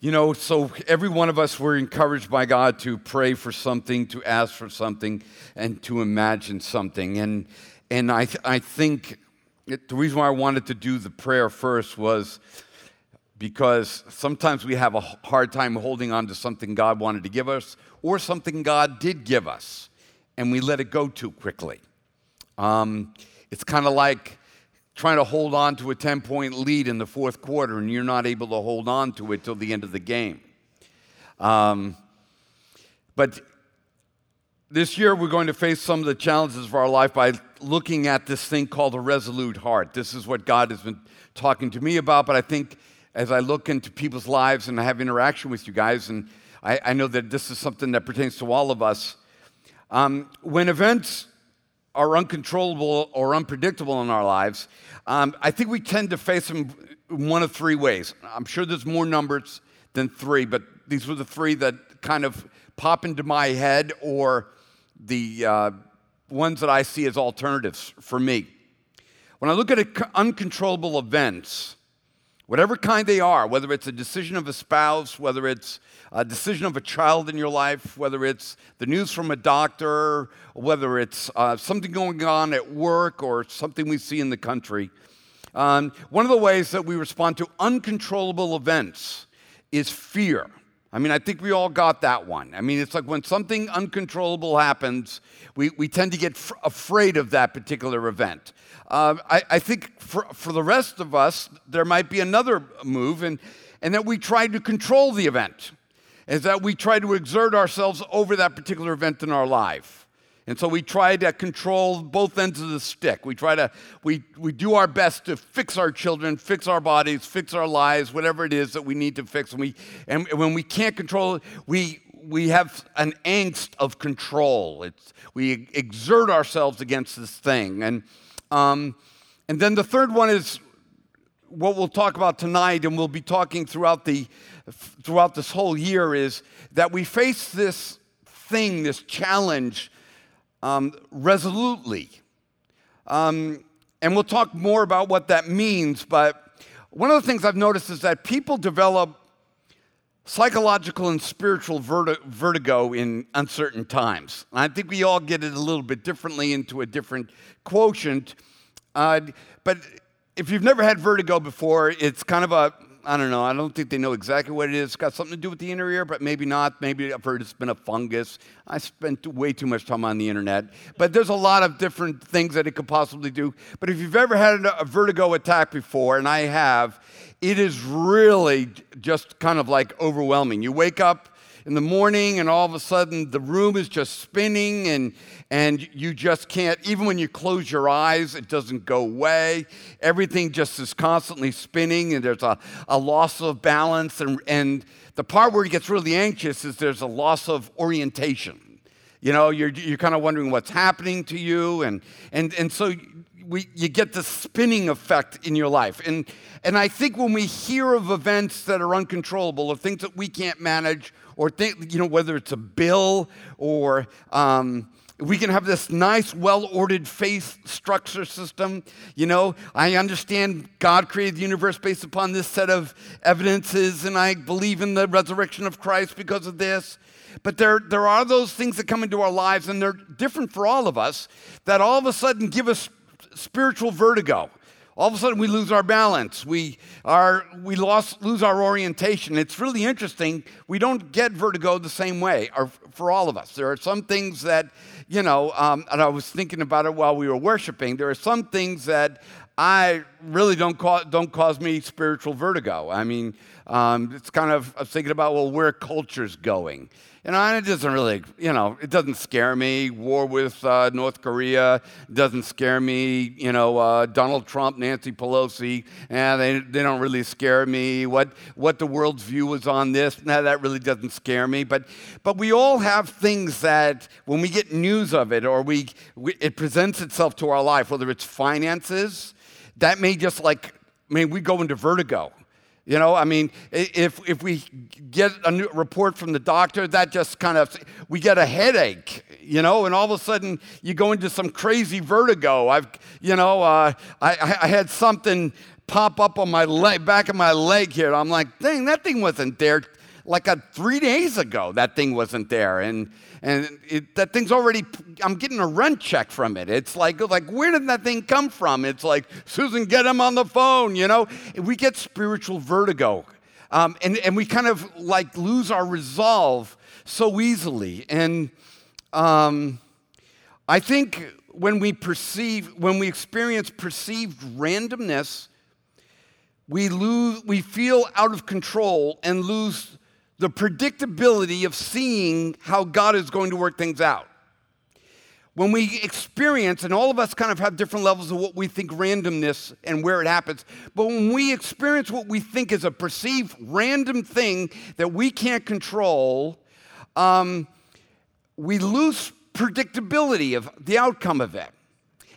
You know, so every one of us were encouraged by God to pray for something, to ask for something, and to imagine something. And, and I, th- I think it, the reason why I wanted to do the prayer first was because sometimes we have a hard time holding on to something God wanted to give us or something God did give us, and we let it go too quickly. Um, it's kind of like trying to hold on to a 10 point lead in the fourth quarter and you're not able to hold on to it till the end of the game. Um, but this year we're going to face some of the challenges of our life by looking at this thing called a resolute heart. This is what God has been talking to me about, but I think as I look into people's lives and I have interaction with you guys, and I, I know that this is something that pertains to all of us. Um, when events are uncontrollable or unpredictable in our lives, um, I think we tend to face them one of three ways. I'm sure there's more numbers than three, but these were the three that kind of pop into my head or the uh, ones that I see as alternatives for me. When I look at uncontrollable events, whatever kind they are, whether it's a decision of a spouse, whether it's a decision of a child in your life, whether it's the news from a doctor, whether it's uh, something going on at work or something we see in the country. Um, one of the ways that we respond to uncontrollable events is fear. I mean, I think we all got that one. I mean, it's like when something uncontrollable happens, we, we tend to get f- afraid of that particular event. Uh, I, I, think for, for the rest of us, there might be another move, and, and that we try to control the event, is that we try to exert ourselves over that particular event in our life. And so we try to control both ends of the stick. We try to, we, we do our best to fix our children, fix our bodies, fix our lives, whatever it is that we need to fix. And, we, and when we can't control it, we, we have an angst of control. It's, we exert ourselves against this thing. And, um, and then the third one is what we'll talk about tonight, and we'll be talking throughout, the, throughout this whole year, is that we face this thing, this challenge um, resolutely. Um, and we'll talk more about what that means, but one of the things I've noticed is that people develop psychological and spiritual vertigo in uncertain times. I think we all get it a little bit differently into a different quotient. Uh, but if you've never had vertigo before, it's kind of a I don't know. I don't think they know exactly what it is. It's got something to do with the inner ear, but maybe not. Maybe I've heard it's been a fungus. I spent way too much time on the internet. But there's a lot of different things that it could possibly do. But if you've ever had a vertigo attack before, and I have, it is really just kind of like overwhelming. You wake up in the morning and all of a sudden the room is just spinning and, and you just can't, even when you close your eyes, it doesn't go away. Everything just is constantly spinning and there's a, a loss of balance. And, and the part where it gets really anxious is there's a loss of orientation. You know, you're, you're kind of wondering what's happening to you. And, and, and so we, you get the spinning effect in your life. And, and I think when we hear of events that are uncontrollable of things that we can't manage or think, you know, whether it's a bill or um, we can have this nice, well ordered faith structure system. You know, I understand God created the universe based upon this set of evidences, and I believe in the resurrection of Christ because of this. But there, there are those things that come into our lives, and they're different for all of us, that all of a sudden give us spiritual vertigo all of a sudden we lose our balance. We, are, we lost, lose our orientation. It's really interesting. We don't get vertigo the same way or for all of us. There are some things that, you know, um, and I was thinking about it while we were worshiping. There are some things that I really don't, cause, don't cause me spiritual vertigo. I mean, um, it's kind of, I was thinking about, well, where culture's going. And it doesn't really, you know, it doesn't scare me. War with uh, North Korea doesn't scare me. You know, uh, Donald Trump, Nancy Pelosi, and they, they don't really scare me. What, what the world's view is on this, now that really doesn't scare me. But, but we all have things that when we get news of it or we, we it presents itself to our life, whether it's finances, that may just like, I mean, we go into vertigo. You know, I mean, if, if we get a new report from the doctor, that just kind of, we get a headache, you know, and all of a sudden you go into some crazy vertigo. I've, you know, uh, I, I had something pop up on my leg, back of my leg here. I'm like, dang, that thing wasn't there like a, three days ago. That thing wasn't there, and and it, that thing's already. I'm getting a rent check from it. It's like like where did that thing come from? It's like Susan, get him on the phone. You know, we get spiritual vertigo, um, and and we kind of like lose our resolve so easily, and um, I think when we perceive, when we experience perceived randomness, we lose, we feel out of control and lose the predictability of seeing how God is going to work things out. When we experience, and all of us kind of have different levels of what we think randomness and where it happens, but when we experience what we think is a perceived random thing that we can't control, um, we lose predictability of the outcome of it.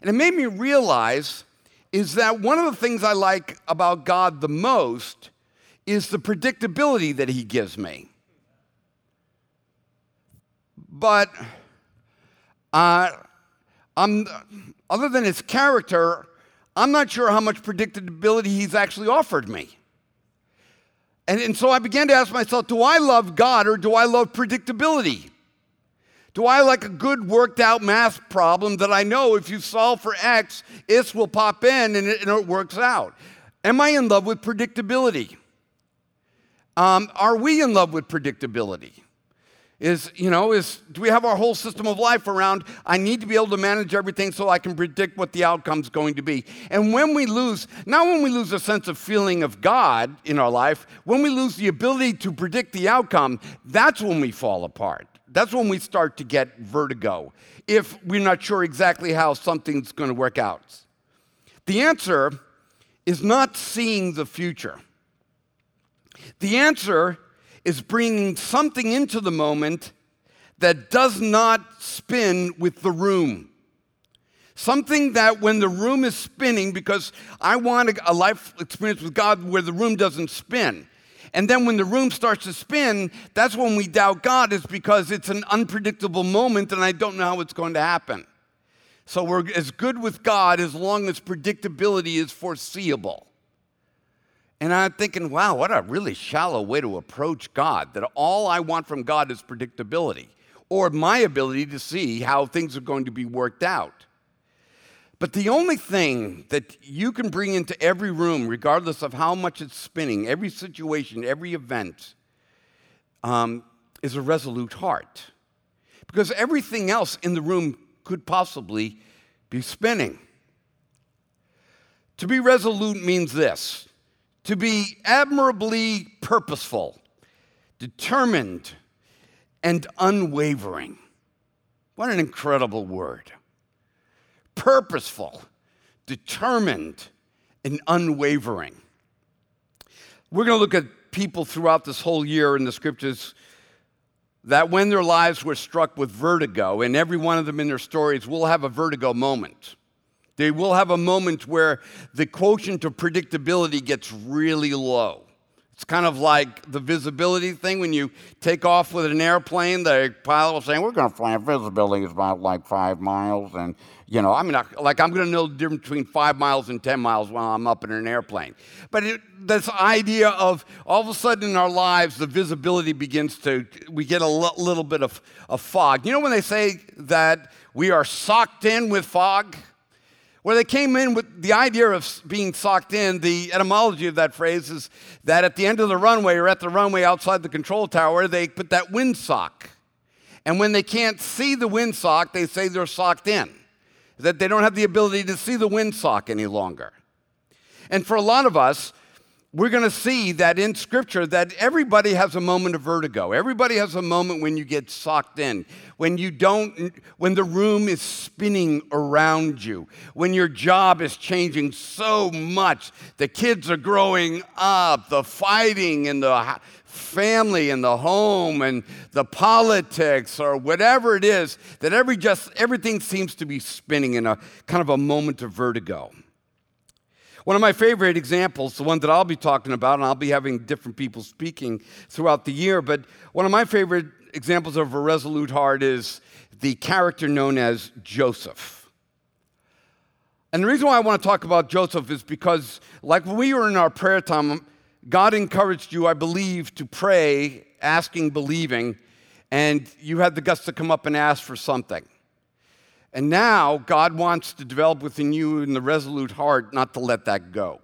And it made me realize is that one of the things I like about God the most is the predictability that He gives me. But uh, other than His character, I'm not sure how much predictability He's actually offered me. And, and so I began to ask myself do I love God or do I love predictability? Do I like a good worked out math problem that I know if you solve for X, this will pop in and it, and it works out? Am I in love with predictability? Um, are we in love with predictability? Is, you know, is do we have our whole system of life around I need to be able to manage everything so I can predict what the outcome's going to be? And when we lose, not when we lose a sense of feeling of God in our life, when we lose the ability to predict the outcome, that's when we fall apart. That's when we start to get vertigo if we're not sure exactly how something's going to work out. The answer is not seeing the future. The answer is bringing something into the moment that does not spin with the room. Something that when the room is spinning, because I want a life experience with God where the room doesn't spin. And then when the room starts to spin, that's when we doubt God, is because it's an unpredictable moment and I don't know how it's going to happen. So we're as good with God as long as predictability is foreseeable. And I'm thinking, wow, what a really shallow way to approach God, that all I want from God is predictability or my ability to see how things are going to be worked out. But the only thing that you can bring into every room, regardless of how much it's spinning, every situation, every event, um, is a resolute heart. Because everything else in the room could possibly be spinning. To be resolute means this to be admirably purposeful, determined, and unwavering. What an incredible word purposeful, determined, and unwavering. We're going to look at people throughout this whole year in the scriptures that when their lives were struck with vertigo, and every one of them in their stories will have a vertigo moment. They will have a moment where the quotient of predictability gets really low. It's kind of like the visibility thing when you take off with an airplane, the pilot will say, We're going to fly, visibility is about like five miles. And, you know, I mean, like I'm going to know the difference between five miles and 10 miles while I'm up in an airplane. But it, this idea of all of a sudden in our lives, the visibility begins to, we get a l- little bit of, of fog. You know, when they say that we are socked in with fog? Where they came in with the idea of being socked in, the etymology of that phrase is that at the end of the runway or at the runway outside the control tower, they put that windsock. And when they can't see the windsock, they say they're socked in, that they don't have the ability to see the windsock any longer. And for a lot of us, we're going to see that in scripture that everybody has a moment of vertigo. Everybody has a moment when you get socked in when you don't when the room is spinning around you when your job is changing so much. The kids are growing up the fighting in the family and the home and the politics or whatever it is that every just everything seems to be spinning in a kind of a moment of vertigo one of my favorite examples, the one that I'll be talking about, and I'll be having different people speaking throughout the year, but one of my favorite examples of a resolute heart is the character known as Joseph. And the reason why I want to talk about Joseph is because, like when we were in our prayer time, God encouraged you, I believe, to pray, asking, believing, and you had the guts to come up and ask for something. And now God wants to develop within you in the resolute heart not to let that go.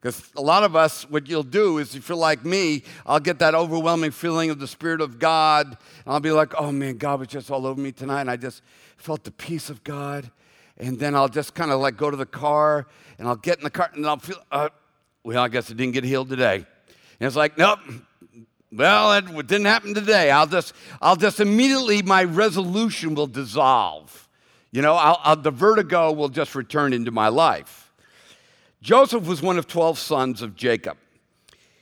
Because a lot of us, what you'll do is if you're like me, I'll get that overwhelming feeling of the Spirit of God. And I'll be like, oh man, God was just all over me tonight. And I just felt the peace of God. And then I'll just kind of like go to the car and I'll get in the car and I'll feel, uh, well, I guess it didn't get healed today. And it's like, nope, well, it didn't happen today. I'll just, I'll just immediately, my resolution will dissolve. You know, I'll, I'll, the vertigo will just return into my life. Joseph was one of 12 sons of Jacob.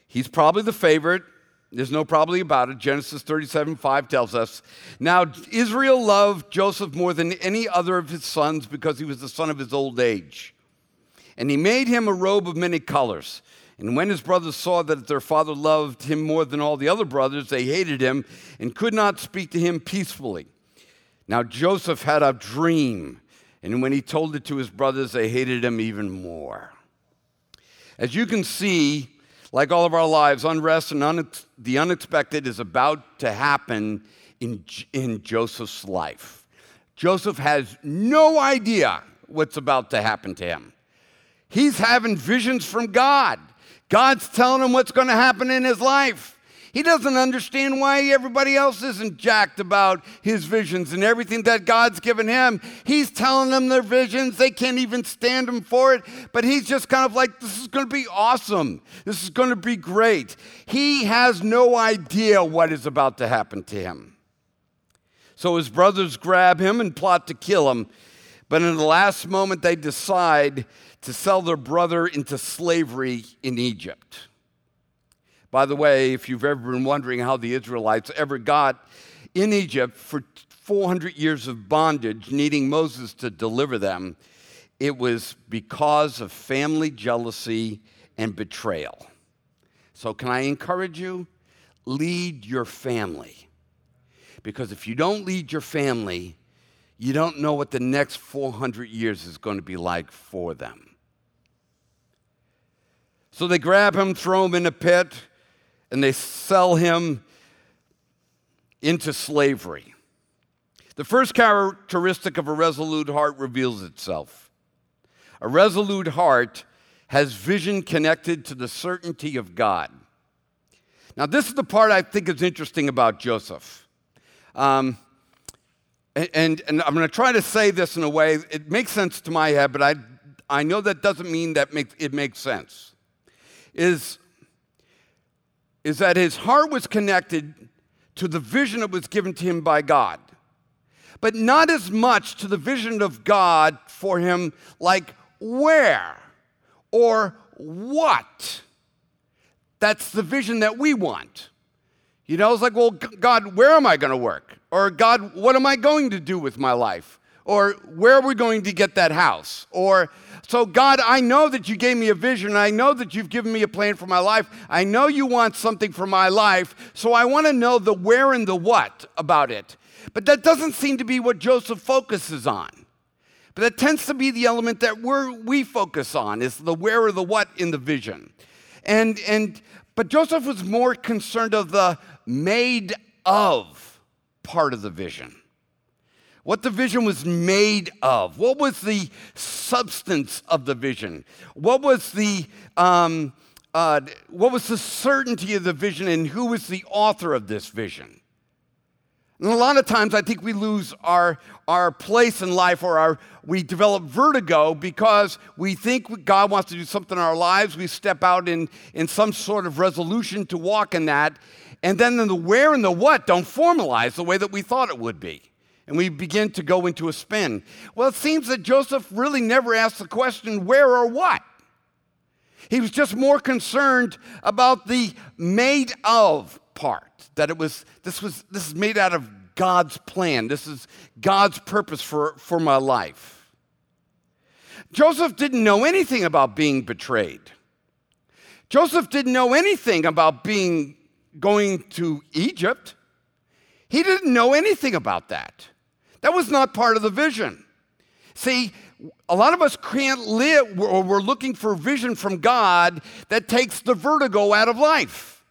He's probably the favorite. There's no probably about it. Genesis 37 5 tells us. Now, Israel loved Joseph more than any other of his sons because he was the son of his old age. And he made him a robe of many colors. And when his brothers saw that their father loved him more than all the other brothers, they hated him and could not speak to him peacefully. Now, Joseph had a dream, and when he told it to his brothers, they hated him even more. As you can see, like all of our lives, unrest and the unexpected is about to happen in, in Joseph's life. Joseph has no idea what's about to happen to him. He's having visions from God. God's telling him what's going to happen in his life. He doesn't understand why everybody else isn't jacked about his visions and everything that God's given him. He's telling them their visions. They can't even stand him for it. But he's just kind of like, this is going to be awesome. This is going to be great. He has no idea what is about to happen to him. So his brothers grab him and plot to kill him. But in the last moment, they decide to sell their brother into slavery in Egypt. By the way, if you've ever been wondering how the Israelites ever got in Egypt for 400 years of bondage, needing Moses to deliver them, it was because of family jealousy and betrayal. So, can I encourage you? Lead your family. Because if you don't lead your family, you don't know what the next 400 years is going to be like for them. So they grab him, throw him in a pit, and they sell him into slavery. The first characteristic of a resolute heart reveals itself. A resolute heart has vision connected to the certainty of God. Now, this is the part I think is interesting about Joseph. Um, and, and I'm going to try to say this in a way, it makes sense to my head, but I, I know that doesn't mean that it makes sense. Is is that his heart was connected to the vision that was given to him by God, but not as much to the vision of God for him, like where or what. That's the vision that we want. You know, it's like, well, God, where am I going to work? Or God, what am I going to do with my life? Or where are we going to get that house? Or so, God, I know that you gave me a vision. I know that you've given me a plan for my life. I know you want something for my life. So, I want to know the where and the what about it. But that doesn't seem to be what Joseph focuses on. But that tends to be the element that we're, we focus on is the where or the what in the vision. And, and, but Joseph was more concerned of the made of part of the vision what the vision was made of. What was the substance of the vision? What was the um, uh, what was the certainty of the vision, and who was the author of this vision? And a lot of times, I think we lose our our place in life, or our we develop vertigo because we think God wants to do something in our lives. We step out in in some sort of resolution to walk in that, and then the where and the what don't formalize the way that we thought it would be and we begin to go into a spin. Well, it seems that Joseph really never asked the question, where or what? He was just more concerned about the made of part, that it was, this was, this is made out of God's plan. This is God's purpose for, for my life. Joseph didn't know anything about being betrayed. Joseph didn't know anything about being going to Egypt. He didn't know anything about that. That was not part of the vision. See, a lot of us can't live, or we're looking for vision from God that takes the vertigo out of life.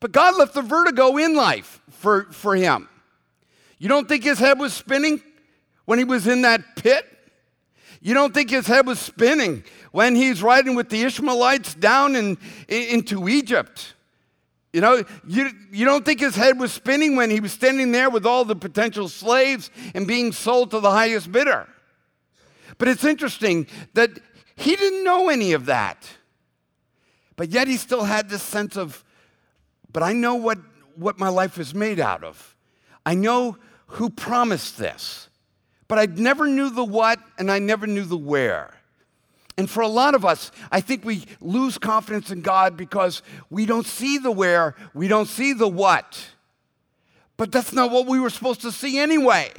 But God left the vertigo in life for, for him. You don't think his head was spinning when he was in that pit? You don't think his head was spinning when he's riding with the Ishmaelites down in, in, into Egypt? You know, you, you don't think his head was spinning when he was standing there with all the potential slaves and being sold to the highest bidder. But it's interesting that he didn't know any of that. But yet he still had this sense of, but I know what, what my life is made out of. I know who promised this. But I never knew the what and I never knew the where. And for a lot of us, I think we lose confidence in God because we don't see the where, we don't see the what. But that's not what we were supposed to see anyway.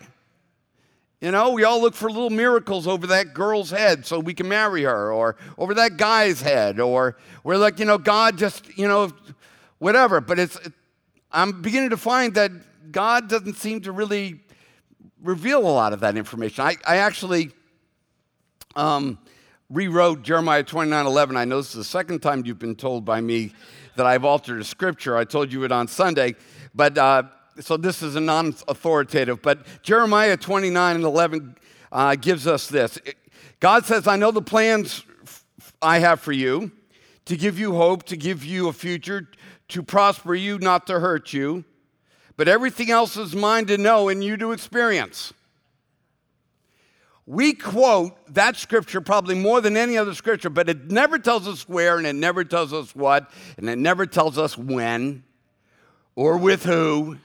You know, we all look for little miracles over that girl's head so we can marry her, or over that guy's head, or we're like, you know, God just, you know, whatever. But it's, I'm beginning to find that God doesn't seem to really reveal a lot of that information. I, I actually, um, rewrote Jeremiah 29 11. I know this is the second time you've been told by me that I've altered a scripture. I told you it on Sunday, but uh, so this is a non authoritative. But Jeremiah 29 and 11 uh, gives us this God says, I know the plans I have for you to give you hope, to give you a future, to prosper you, not to hurt you. But everything else is mine to know and you to experience. We quote that scripture probably more than any other scripture, but it never tells us where and it never tells us what and it never tells us when or with who.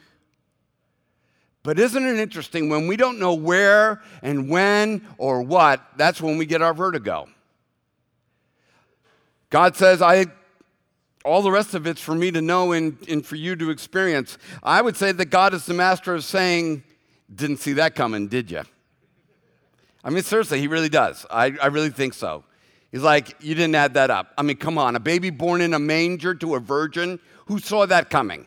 But isn't it interesting when we don't know where and when or what, that's when we get our vertigo. God says, I all the rest of it's for me to know and, and for you to experience. I would say that God is the master of saying, Didn't see that coming, did you? I mean, seriously, he really does. I, I really think so. He's like, you didn't add that up. I mean, come on, a baby born in a manger to a virgin, who saw that coming?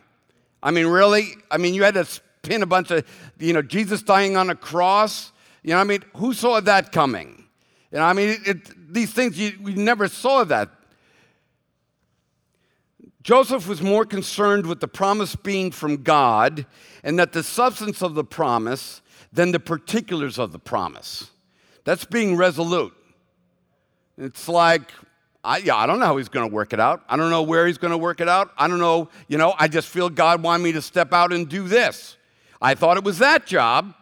I mean, really? I mean, you had to pin a bunch of, you know, Jesus dying on a cross. You know, I mean, who saw that coming? You know, I mean, it, it, these things, you, never saw that. Joseph was more concerned with the promise being from God and that the substance of the promise than the particulars of the promise. That's being resolute. It's like, I, yeah, I don't know how he's going to work it out. I don't know where he's going to work it out. I don't know, you know, I just feel God wanted me to step out and do this. I thought it was that job.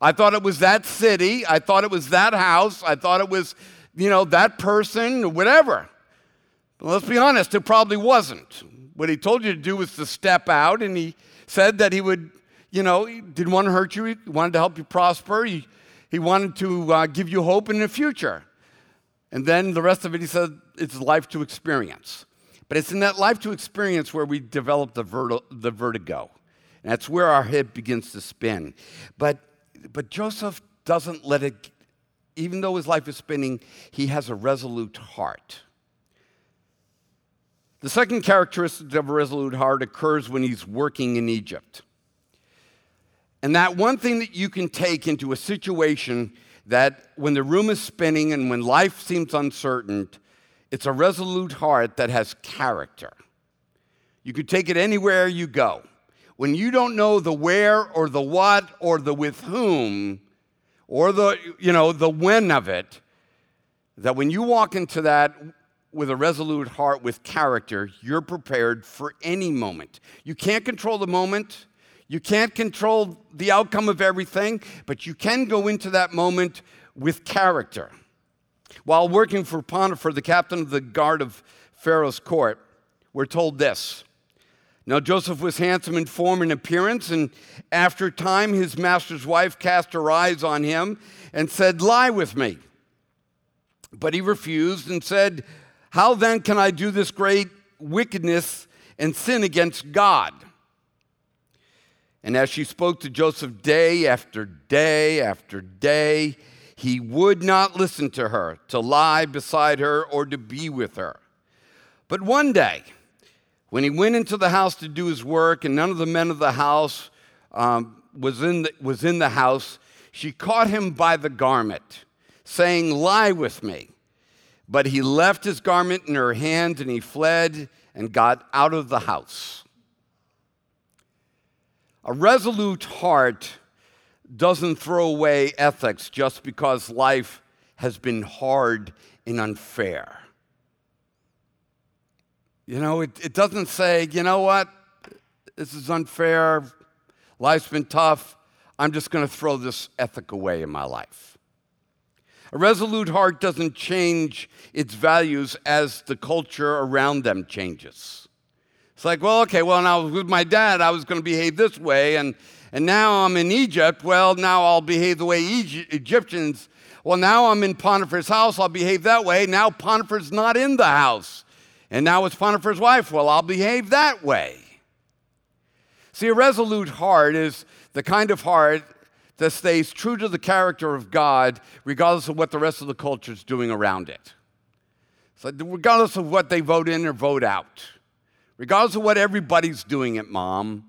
I thought it was that city. I thought it was that house. I thought it was, you know, that person, whatever. But let's be honest, it probably wasn't. What he told you to do was to step out, and he said that he would, you know, he didn't want to hurt you. He wanted to help you prosper. He he wanted to uh, give you hope in the future. And then the rest of it, he said, it's life to experience. But it's in that life to experience where we develop the, the vertigo. And that's where our head begins to spin. But, but Joseph doesn't let it, even though his life is spinning, he has a resolute heart. The second characteristic of a resolute heart occurs when he's working in Egypt. And that one thing that you can take into a situation that when the room is spinning and when life seems uncertain, it's a resolute heart that has character. You could take it anywhere you go. When you don't know the where or the what or the with whom or the you know the when of it, that when you walk into that with a resolute heart with character, you're prepared for any moment. You can't control the moment. You can't control the outcome of everything, but you can go into that moment with character. While working for Potiphar, the captain of the guard of Pharaoh's court, we're told this. Now, Joseph was handsome in form and appearance, and after time, his master's wife cast her eyes on him and said, Lie with me. But he refused and said, How then can I do this great wickedness and sin against God? And as she spoke to Joseph day after day after day, he would not listen to her, to lie beside her, or to be with her. But one day, when he went into the house to do his work, and none of the men of the house um, was, in the, was in the house, she caught him by the garment, saying, Lie with me. But he left his garment in her hand and he fled and got out of the house. A resolute heart doesn't throw away ethics just because life has been hard and unfair. You know, it, it doesn't say, you know what, this is unfair, life's been tough, I'm just going to throw this ethic away in my life. A resolute heart doesn't change its values as the culture around them changes. It's like, well, okay, well, now with my dad, I was going to behave this way, and, and now I'm in Egypt. Well, now I'll behave the way Egy- Egyptians. Well, now I'm in Potiphar's house, I'll behave that way. Now Potiphar's not in the house. And now it's Potiphar's wife. Well, I'll behave that way. See, a resolute heart is the kind of heart that stays true to the character of God, regardless of what the rest of the culture is doing around it. So, regardless of what they vote in or vote out, regardless of what everybody's doing at mom,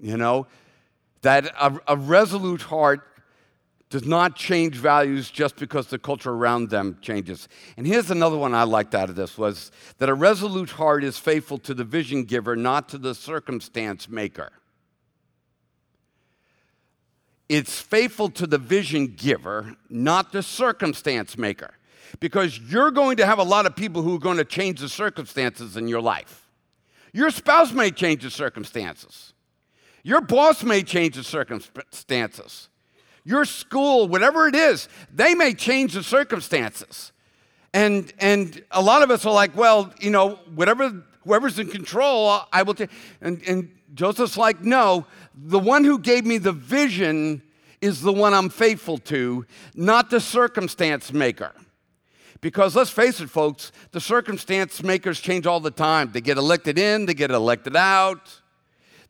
you know, that a, a resolute heart does not change values just because the culture around them changes. And here's another one I liked out of this was that a resolute heart is faithful to the vision giver, not to the circumstance maker. It's faithful to the vision giver, not the circumstance maker. Because you're going to have a lot of people who are going to change the circumstances in your life. Your spouse may change the circumstances. Your boss may change the circumstances your school, whatever it is, they may change the circumstances. And, and a lot of us are like, well, you know, whatever, whoever's in control, I will take. And, and Joseph's like, no, the one who gave me the vision is the one I'm faithful to, not the circumstance maker. Because let's face it, folks, the circumstance makers change all the time. They get elected in, they get elected out.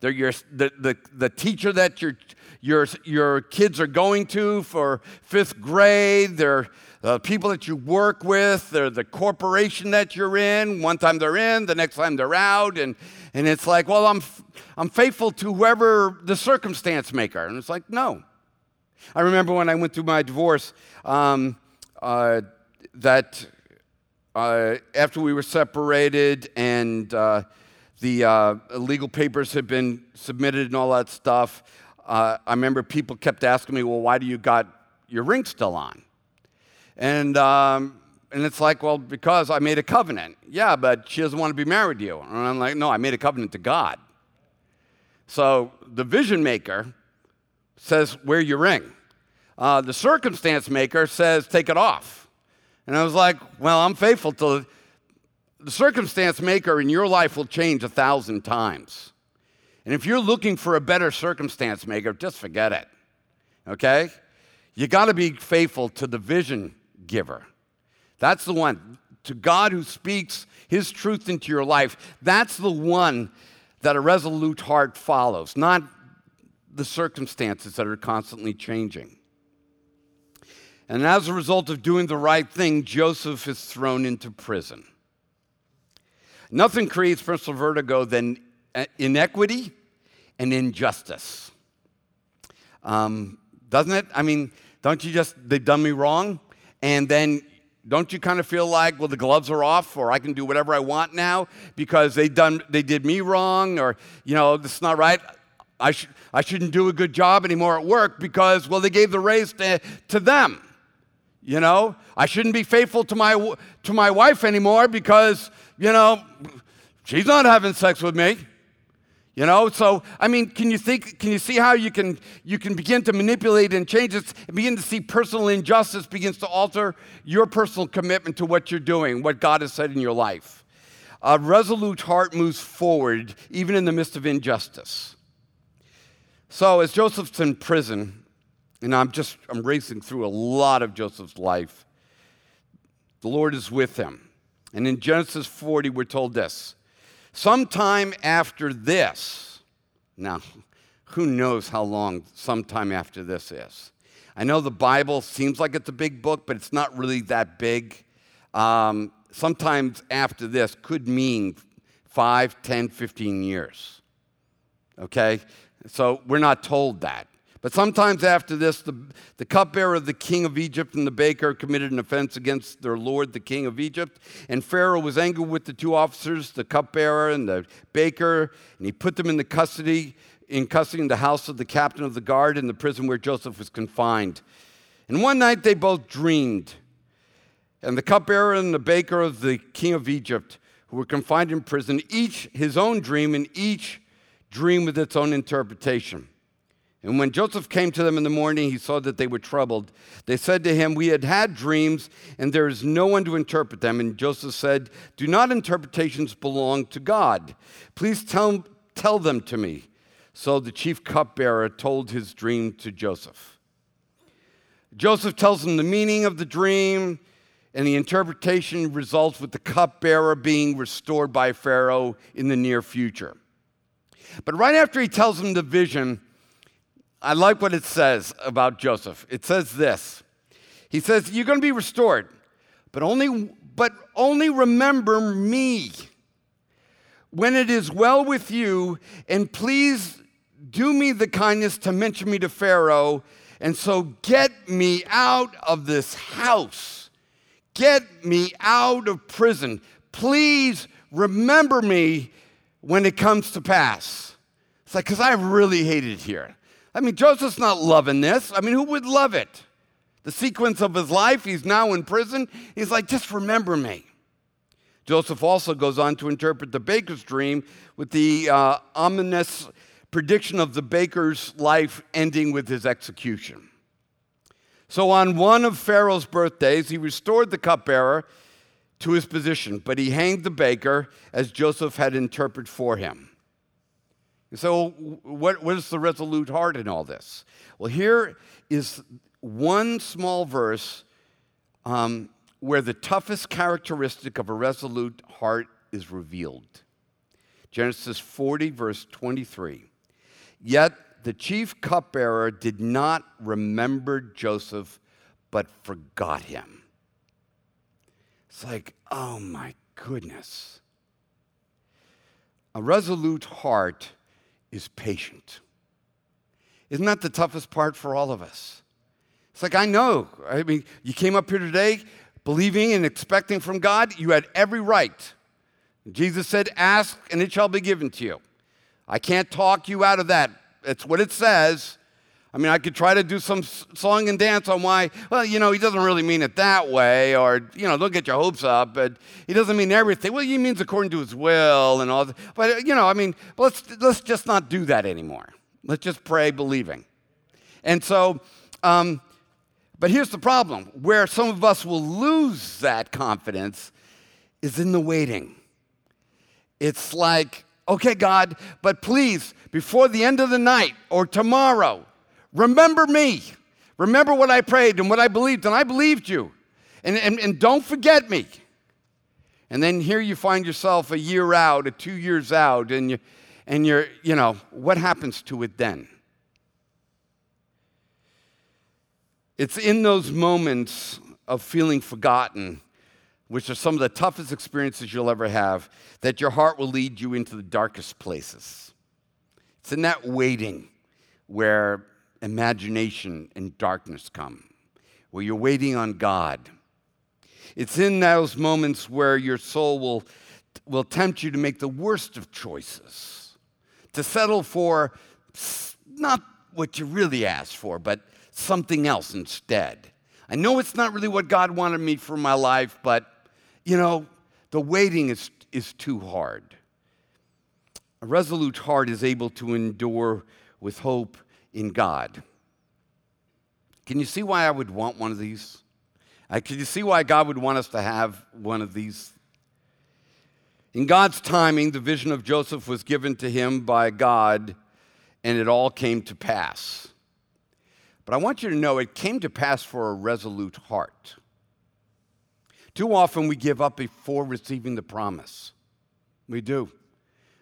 They're your, the, the, the teacher that you're your, your kids are going to for fifth grade. They're uh, people that you work with. They're the corporation that you're in. One time they're in, the next time they're out. And, and it's like, well, I'm, I'm faithful to whoever the circumstance maker. And it's like, no. I remember when I went through my divorce um, uh, that uh, after we were separated and uh, the uh, legal papers had been submitted and all that stuff, uh, I remember people kept asking me, well, why do you got your ring still on? And, um, and it's like, well, because I made a covenant. Yeah, but she doesn't want to be married to you. And I'm like, no, I made a covenant to God. So the vision maker says, wear your ring. Uh, the circumstance maker says, take it off. And I was like, well, I'm faithful to the circumstance maker in your life will change a thousand times. And if you're looking for a better circumstance maker, just forget it. Okay? You got to be faithful to the vision giver. That's the one. To God who speaks his truth into your life, that's the one that a resolute heart follows, not the circumstances that are constantly changing. And as a result of doing the right thing, Joseph is thrown into prison. Nothing creates personal vertigo than inequity and injustice. Um, doesn't it? I mean, don't you just, they've done me wrong? And then don't you kind of feel like, well, the gloves are off, or I can do whatever I want now because they done they did me wrong, or you know, this is not right. I should I shouldn't do a good job anymore at work because well, they gave the raise to, to them. You know, I shouldn't be faithful to my to my wife anymore because you know she's not having sex with me. You know, so I mean, can you think? Can you see how you can you can begin to manipulate and change it, and begin to see personal injustice begins to alter your personal commitment to what you're doing, what God has said in your life. A resolute heart moves forward even in the midst of injustice. So as Joseph's in prison, and I'm just I'm racing through a lot of Joseph's life. The Lord is with him, and in Genesis 40, we're told this. Sometime after this, now, who knows how long sometime after this is? I know the Bible seems like it's a big book, but it's not really that big. Um, sometimes after this could mean 5, 10, 15 years. Okay? So we're not told that. But sometimes after this, the, the cupbearer of the king of Egypt and the baker committed an offense against their lord, the king of Egypt. And Pharaoh was angry with the two officers, the cupbearer and the baker, and he put them in the custody, in custody in the house of the captain of the guard in the prison where Joseph was confined. And one night they both dreamed. And the cupbearer and the baker of the king of Egypt, who were confined in prison, each his own dream, and each dream with its own interpretation. And when Joseph came to them in the morning, he saw that they were troubled. They said to him, We had had dreams, and there is no one to interpret them. And Joseph said, Do not interpretations belong to God? Please tell, tell them to me. So the chief cupbearer told his dream to Joseph. Joseph tells him the meaning of the dream, and the interpretation results with the cupbearer being restored by Pharaoh in the near future. But right after he tells him the vision, I like what it says about Joseph. It says this. He says, You're going to be restored, but only, but only remember me when it is well with you, and please do me the kindness to mention me to Pharaoh, and so get me out of this house. Get me out of prison. Please remember me when it comes to pass. It's like, because I really hate it here. I mean, Joseph's not loving this. I mean, who would love it? The sequence of his life, he's now in prison. He's like, just remember me. Joseph also goes on to interpret the baker's dream with the uh, ominous prediction of the baker's life ending with his execution. So, on one of Pharaoh's birthdays, he restored the cupbearer to his position, but he hanged the baker as Joseph had interpreted for him. So, what, what is the resolute heart in all this? Well, here is one small verse um, where the toughest characteristic of a resolute heart is revealed. Genesis 40, verse 23. Yet the chief cupbearer did not remember Joseph, but forgot him. It's like, oh my goodness. A resolute heart is patient. Isn't that the toughest part for all of us? It's like, I know. I mean, you came up here today believing and expecting from God, you had every right. Jesus said, Ask and it shall be given to you. I can't talk you out of that. It's what it says. I mean, I could try to do some song and dance on why, well, you know, he doesn't really mean it that way, or, you know, don't get your hopes up, but he doesn't mean everything. Well, he means according to his will and all that. But, you know, I mean, let's, let's just not do that anymore. Let's just pray believing. And so, um, but here's the problem where some of us will lose that confidence is in the waiting. It's like, okay, God, but please, before the end of the night or tomorrow, Remember me. Remember what I prayed and what I believed, and I believed you. And, and, and don't forget me. And then here you find yourself a year out, a two years out, and, you, and you're, you know, what happens to it then? It's in those moments of feeling forgotten, which are some of the toughest experiences you'll ever have, that your heart will lead you into the darkest places. It's in that waiting where imagination and darkness come, where you're waiting on God. It's in those moments where your soul will, will tempt you to make the worst of choices, to settle for not what you really asked for, but something else instead. I know it's not really what God wanted me for my life, but you know, the waiting is, is too hard. A resolute heart is able to endure with hope in God. Can you see why I would want one of these? Uh, can you see why God would want us to have one of these? In God's timing, the vision of Joseph was given to him by God, and it all came to pass. But I want you to know it came to pass for a resolute heart. Too often we give up before receiving the promise. We do.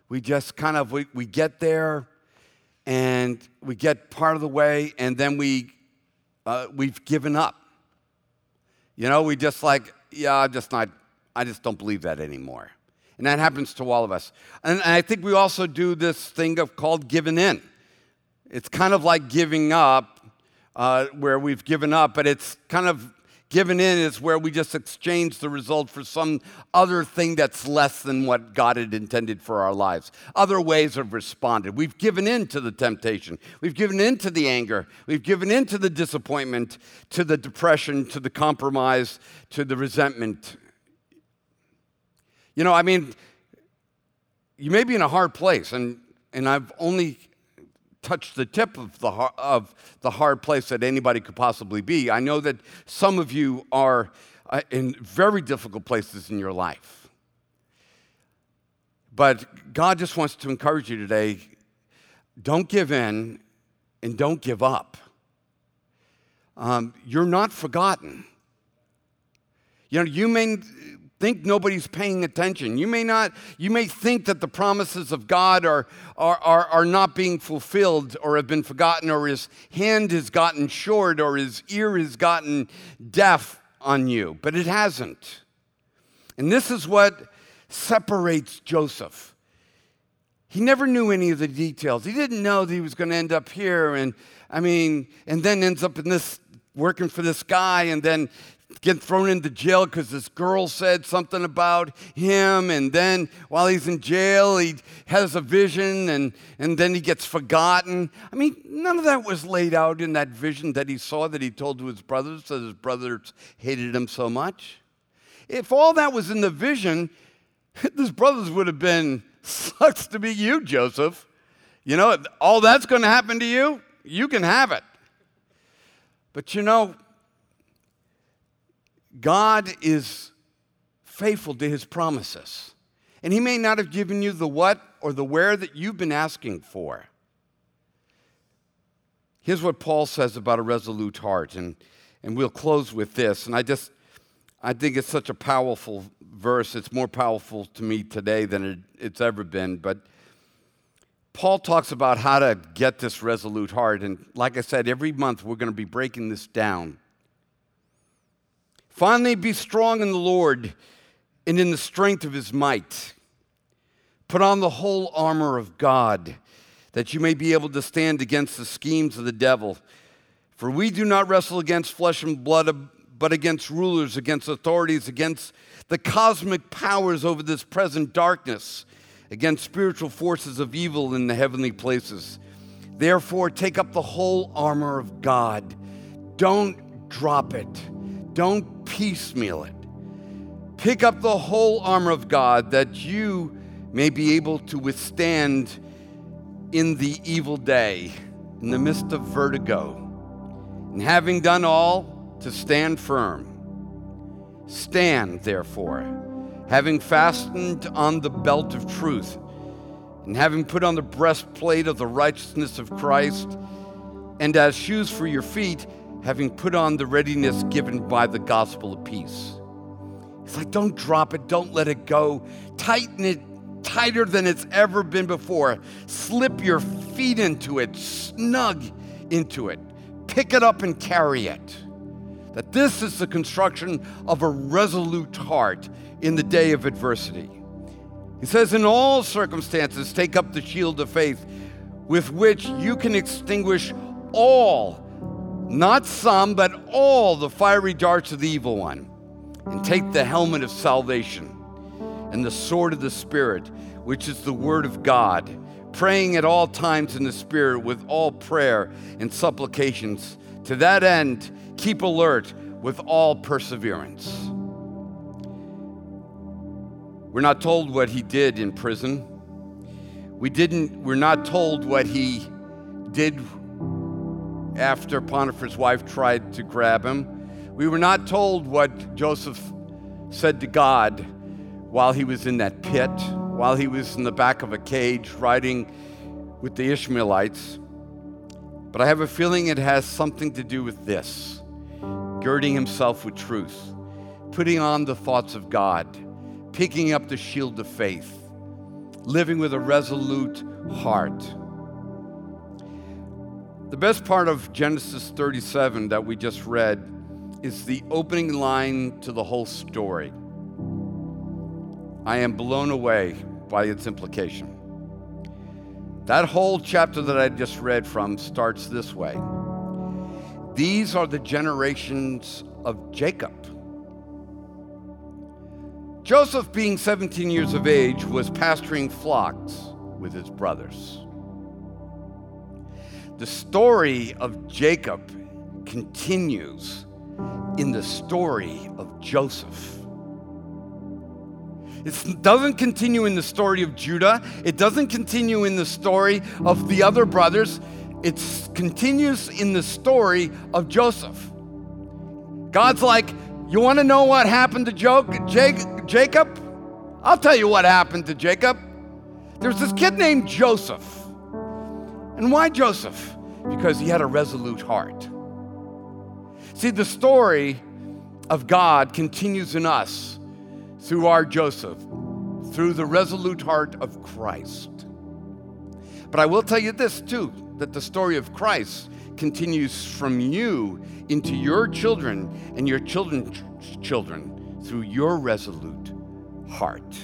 We just kind of we, we get there and we get part of the way, and then we uh, we've given up. You know, we just like, yeah, I'm just not. I just don't believe that anymore. And that happens to all of us. And, and I think we also do this thing of called giving in. it's kind of like giving up, uh, where we've given up, but it's kind of given in is where we just exchange the result for some other thing that's less than what God had intended for our lives. Other ways of responded. We've given in to the temptation. We've given in to the anger. We've given in to the disappointment, to the depression, to the compromise, to the resentment. You know, I mean, you may be in a hard place, and, and I've only touched the tip of the, of the hard place that anybody could possibly be. I know that some of you are uh, in very difficult places in your life. But God just wants to encourage you today don't give in and don't give up. Um, you're not forgotten. You know, you may think nobody's paying attention. You may not, you may think that the promises of God are, are, are, are, not being fulfilled or have been forgotten, or his hand has gotten short, or his ear has gotten deaf on you, but it hasn't. And this is what separates Joseph. He never knew any of the details. He didn't know that he was going to end up here, and I mean, and then ends up in this working for this guy, and then get thrown into jail because this girl said something about him. And then while he's in jail, he has a vision and, and then he gets forgotten. I mean, none of that was laid out in that vision that he saw that he told to his brothers that his brothers hated him so much. If all that was in the vision, his brothers would have been, sucks to be you, Joseph. You know, all that's going to happen to you, you can have it. But you know, God is faithful to his promises. And he may not have given you the what or the where that you've been asking for. Here's what Paul says about a resolute heart, and, and we'll close with this. And I just, I think it's such a powerful verse. It's more powerful to me today than it, it's ever been. But Paul talks about how to get this resolute heart. And like I said, every month we're going to be breaking this down. Finally, be strong in the Lord and in the strength of his might. Put on the whole armor of God, that you may be able to stand against the schemes of the devil. For we do not wrestle against flesh and blood, but against rulers, against authorities, against the cosmic powers over this present darkness, against spiritual forces of evil in the heavenly places. Therefore, take up the whole armor of God. Don't drop it. Don't piecemeal it. Pick up the whole armor of God that you may be able to withstand in the evil day, in the midst of vertigo. And having done all, to stand firm. Stand, therefore, having fastened on the belt of truth, and having put on the breastplate of the righteousness of Christ, and as shoes for your feet, having put on the readiness given by the gospel of peace. It's like, don't drop it, don't let it go. Tighten it tighter than it's ever been before. Slip your feet into it, snug into it. Pick it up and carry it. That this is the construction of a resolute heart in the day of adversity. He says, In all circumstances, take up the shield of faith with which you can extinguish all not some, but all the fiery darts of the evil one, and take the helmet of salvation and the sword of the Spirit, which is the word of God, praying at all times in the Spirit with all prayer and supplications. To that end, keep alert with all perseverance. We're not told what he did in prison. We didn't, we're not told what he did after Potiphar's wife tried to grab him. We were not told what Joseph said to God while he was in that pit, while he was in the back of a cage riding with the Ishmaelites. But I have a feeling it has something to do with this girding himself with truth, putting on the thoughts of God, picking up the shield of faith, living with a resolute heart. The best part of Genesis 37 that we just read is the opening line to the whole story. I am blown away by its implication. That whole chapter that I just read from starts this way These are the generations of Jacob. Joseph, being 17 years of age, was pasturing flocks with his brothers. The story of Jacob continues in the story of Joseph. It doesn't continue in the story of Judah. It doesn't continue in the story of the other brothers. It continues in the story of Joseph. God's like, You want to know what happened to Jacob? I'll tell you what happened to Jacob. There's this kid named Joseph. And why Joseph? Because he had a resolute heart. See, the story of God continues in us through our Joseph, through the resolute heart of Christ. But I will tell you this too that the story of Christ continues from you into your children and your children's children through your resolute heart.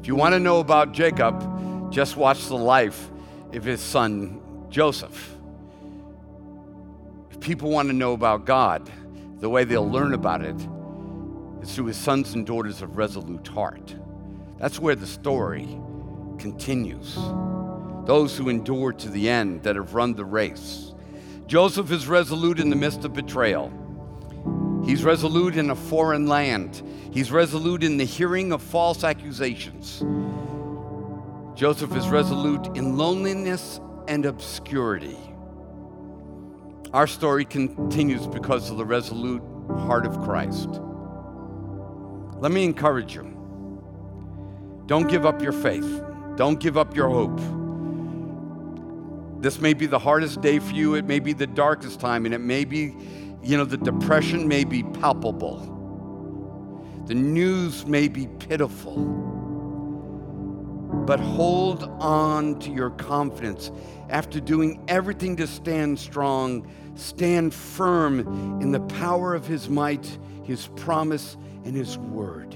If you want to know about Jacob, just watch the life of his son Joseph. If people want to know about God, the way they'll learn about it is through his sons and daughters of resolute heart. That's where the story continues. Those who endure to the end, that have run the race. Joseph is resolute in the midst of betrayal. He's resolute in a foreign land. He's resolute in the hearing of false accusations. Joseph is resolute in loneliness and obscurity. Our story continues because of the resolute heart of Christ. Let me encourage you. Don't give up your faith. Don't give up your hope. This may be the hardest day for you. It may be the darkest time, and it may be, you know, the depression may be palpable. The news may be pitiful. But hold on to your confidence. After doing everything to stand strong, stand firm in the power of His might, His promise, and His Word.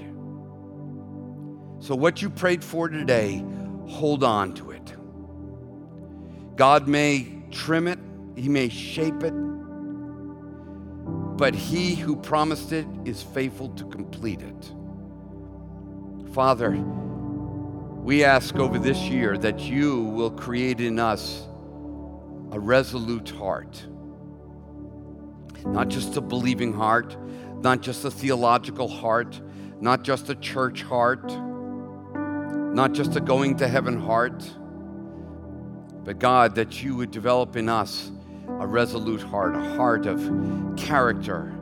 So, what you prayed for today, hold on to it. God may trim it, He may shape it, but He who promised it is faithful to complete it. Father, we ask over this year that you will create in us a resolute heart, not just a believing heart not just a theological heart, not just a church heart, not just a going to heaven heart, but God, that you would develop in us a resolute heart, a heart of character,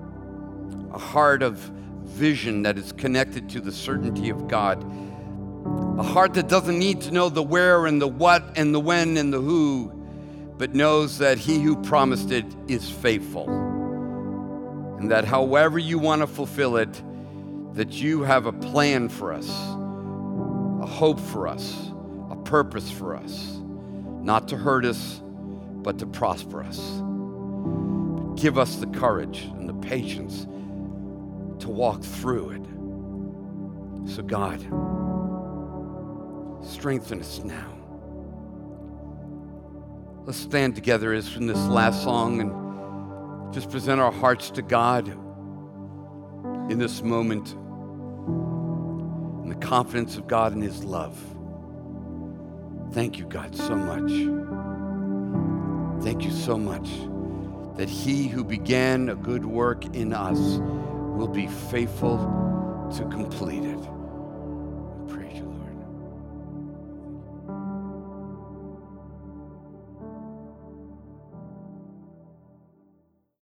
a heart of vision that is connected to the certainty of God, a heart that doesn't need to know the where and the what and the when and the who, but knows that he who promised it is faithful and that however you want to fulfill it, that you have a plan for us, a hope for us, a purpose for us, not to hurt us, but to prosper us. Give us the courage and the patience to walk through it. So, God, strengthen us now. Let's stand together as in this last song and just present our hearts to God in this moment in the confidence of God and His love. Thank you, God, so much. Thank you so much that He who began a good work in us will be faithful to complete it.